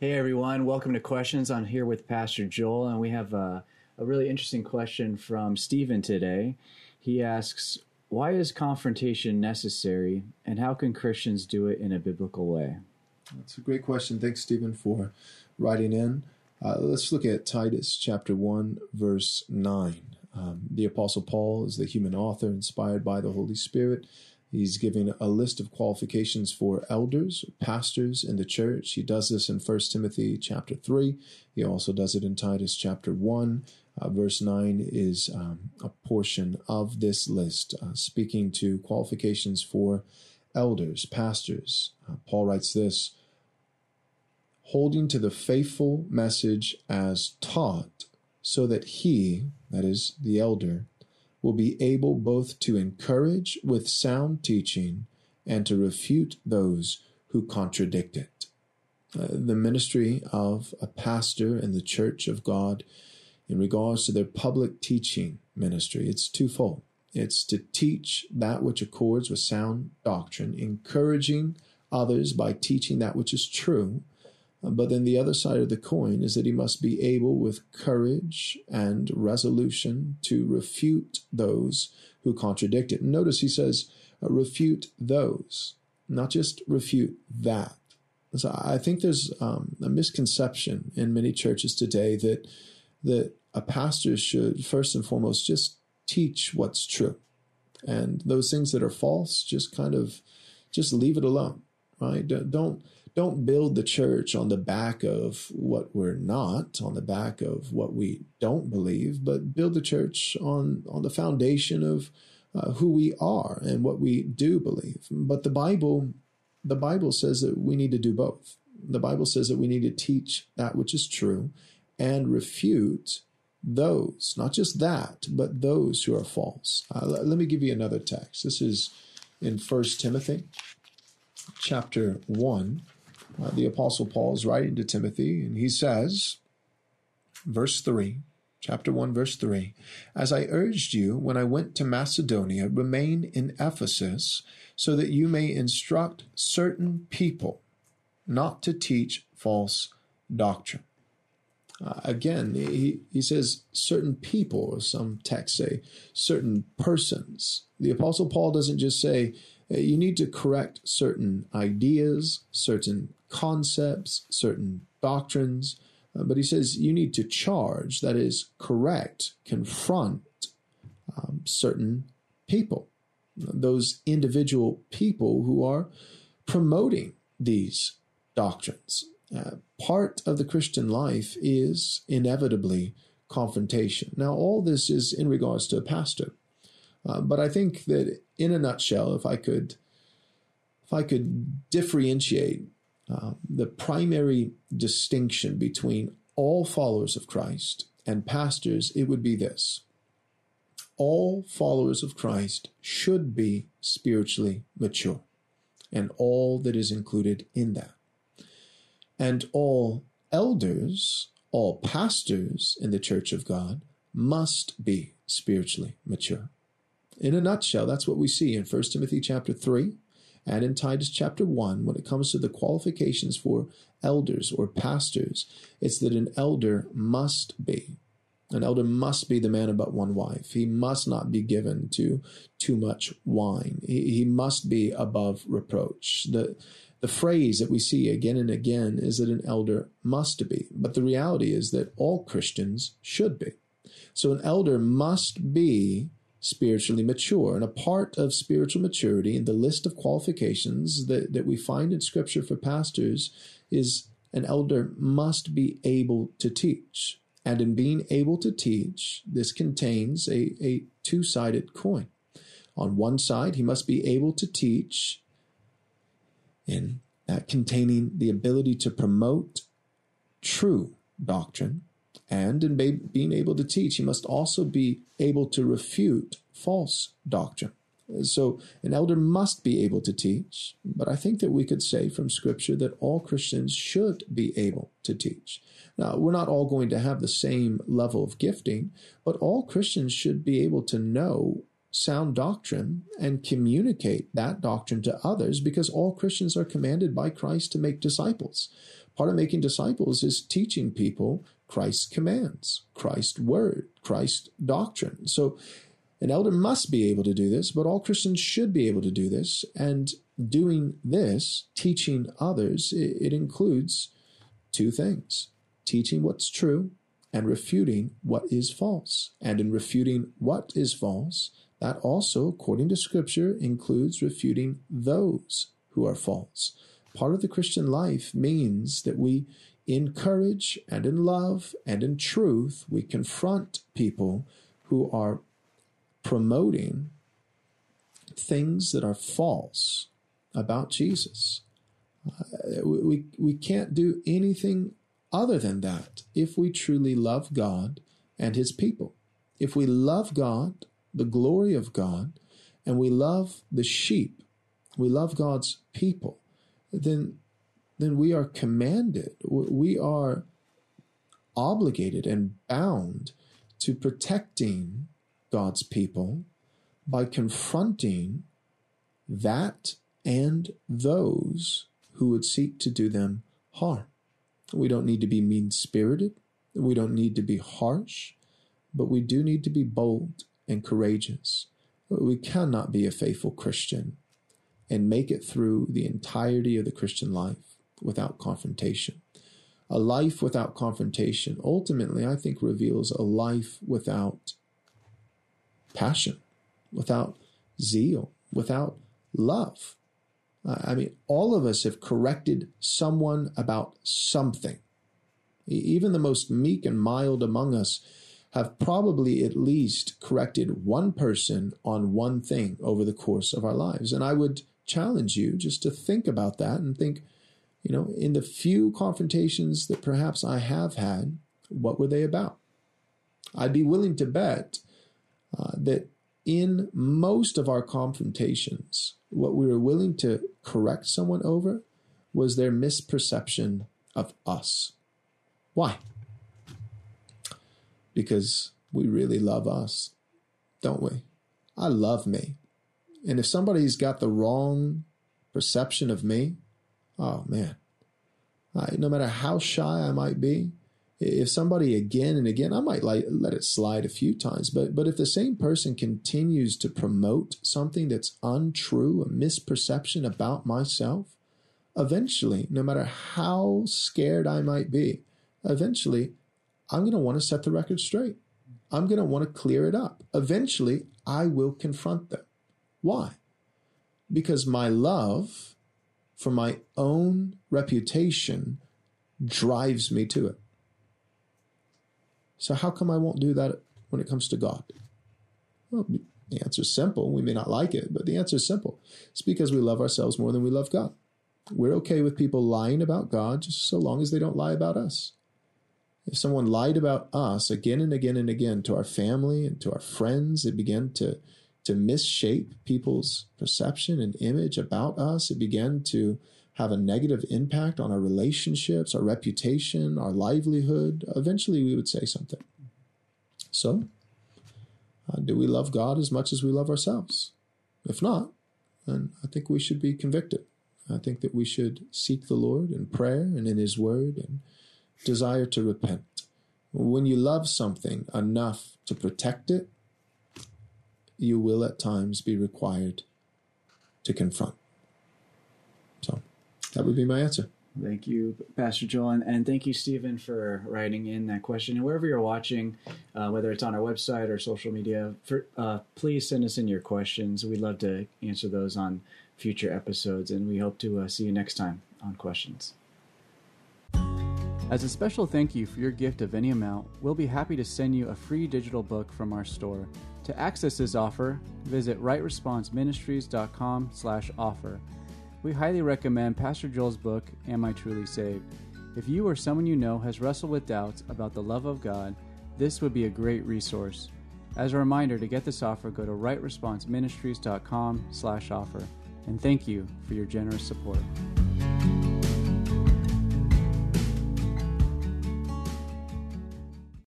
Hey everyone, welcome to Questions. I'm here with Pastor Joel, and we have a, a really interesting question from Stephen today. He asks, Why is confrontation necessary, and how can Christians do it in a biblical way? That's a great question. Thanks, Stephen, for writing in. Uh, let's look at Titus chapter 1, verse 9. Um, the Apostle Paul is the human author inspired by the Holy Spirit. He's giving a list of qualifications for elders, pastors in the church. He does this in 1 Timothy chapter 3. He also does it in Titus chapter 1. Uh, verse 9 is um, a portion of this list, uh, speaking to qualifications for elders, pastors. Uh, Paul writes this holding to the faithful message as taught, so that he, that is, the elder, will be able both to encourage with sound teaching and to refute those who contradict it. Uh, the ministry of a pastor in the church of God in regards to their public teaching ministry, it's twofold. It's to teach that which accords with sound doctrine, encouraging others by teaching that which is true, but then the other side of the coin is that he must be able, with courage and resolution, to refute those who contradict it. Notice he says, uh, refute those, not just refute that. So I think there's um, a misconception in many churches today that that a pastor should first and foremost just teach what's true, and those things that are false, just kind of just leave it alone, right? Don't don't build the church on the back of what we're not, on the back of what we don't believe, but build the church on, on the foundation of uh, who we are and what we do believe. But the Bible, the Bible says that we need to do both. The Bible says that we need to teach that which is true and refute those, not just that, but those who are false. Uh, let, let me give you another text. This is in First Timothy chapter 1 uh, the Apostle Paul is writing to Timothy, and he says, verse 3, chapter 1, verse 3 As I urged you when I went to Macedonia, remain in Ephesus, so that you may instruct certain people not to teach false doctrine. Uh, again, he, he says certain people, or some texts say certain persons. The Apostle Paul doesn't just say, you need to correct certain ideas, certain concepts, certain doctrines. Uh, but he says you need to charge, that is, correct, confront um, certain people, those individual people who are promoting these doctrines. Uh, part of the Christian life is inevitably confrontation. Now, all this is in regards to a pastor. Uh, but I think that in a nutshell, if I could, if I could differentiate uh, the primary distinction between all followers of Christ and pastors, it would be this. All followers of Christ should be spiritually mature, and all that is included in that. And all elders, all pastors in the church of God must be spiritually mature. In a nutshell, that's what we see in 1 Timothy chapter 3 and in Titus chapter 1 when it comes to the qualifications for elders or pastors. It's that an elder must be. An elder must be the man about one wife. He must not be given to too much wine. He, he must be above reproach. The, the phrase that we see again and again is that an elder must be. But the reality is that all Christians should be. So an elder must be spiritually mature. And a part of spiritual maturity in the list of qualifications that, that we find in Scripture for pastors is an elder must be able to teach. And in being able to teach, this contains a, a two sided coin. On one side, he must be able to teach in that containing the ability to promote true doctrine and in being able to teach, he must also be able to refute false doctrine. So an elder must be able to teach, but I think that we could say from Scripture that all Christians should be able to teach. Now, we're not all going to have the same level of gifting, but all Christians should be able to know sound doctrine and communicate that doctrine to others because all Christians are commanded by Christ to make disciples. Part of making disciples is teaching people Christ's commands, Christ's word, Christ's doctrine. So an elder must be able to do this, but all Christians should be able to do this. And doing this, teaching others, it, includes two things teaching what's true and refuting what is false. And in refuting what is false, that also, according to Scripture, includes refuting those who are false. Part of the Christian life means that we encourage and in love and in truth, we confront people who are promoting things that are false about Jesus. Uh, we, we can't do anything other than that if we truly love God and His people. If we love God, the glory of God, and we love the sheep, we love God's people, then, then we are commanded, we are obligated and bound to protecting God's people by confronting that and those who would seek to do them harm. We don't need to be mean spirited. We don't need to be harsh, but we do need to be bold and courageous. We cannot be a faithful Christian and make it through the entirety of the Christian life without confrontation. A life without confrontation ultimately, I think, reveals a life without passion, without zeal, without love. I mean, all of us have corrected someone about something. Even the most meek and mild among us have probably at least corrected one person on one thing over the course of our lives. And I would challenge you just to think about that and think, you know, in the few confrontations that perhaps I have had, what were they about? I'd be willing to bet uh, that in most of our confrontations, what we were willing to correct someone over was their misperception of us. Why? Because we really love us, don't we? I love me. And if somebody's got the wrong perception of me, oh man, I, no matter how shy I might be, if somebody again and again, I might like, let it slide a few times, but but if the same person continues to promote something that's untrue, a misperception about myself, eventually, no matter how scared I might be, eventually, I'm going to want to set the record straight. I'm going to want to clear it up. Eventually, I will confront them. Why? Because my love for my own reputation drives me to it. So how come I won't do that when it comes to God? Well, the answer is simple. We may not like it, but the answer is simple. It's because we love ourselves more than we love God. We're okay with people lying about God just so long as they don't lie about us. If someone lied about us again and again and again to our family and to our friends, it began to, to misshape people's perception and image about us. It began to have a negative impact on our relationships, our reputation, our livelihood, eventually we would say something. So, uh, do we love God as much as we love ourselves? If not, then I think we should be convicted. I think that we should seek the Lord in prayer and in His Word and desire to repent. When you love something enough to protect it, you will at times be required to confront. So, that would be my answer. Thank you, Pastor Joel, and, and thank you, Stephen, for writing in that question. And wherever you're watching, uh, whether it's on our website or social media, for, uh, please send us in your questions. We'd love to answer those on future episodes, and we hope to uh, see you next time on Questions. As a special thank you for your gift of any amount, we'll be happy to send you a free digital book from our store. To access this offer, visit rightresponseministries.com/offer we highly recommend Pastor Joel's book, Am I Truly Saved? If you or someone you know has wrestled with doubts about the love of God, this would be a great resource. As a reminder, to get this offer, go to rightresponseministries.com slash offer. And thank you for your generous support.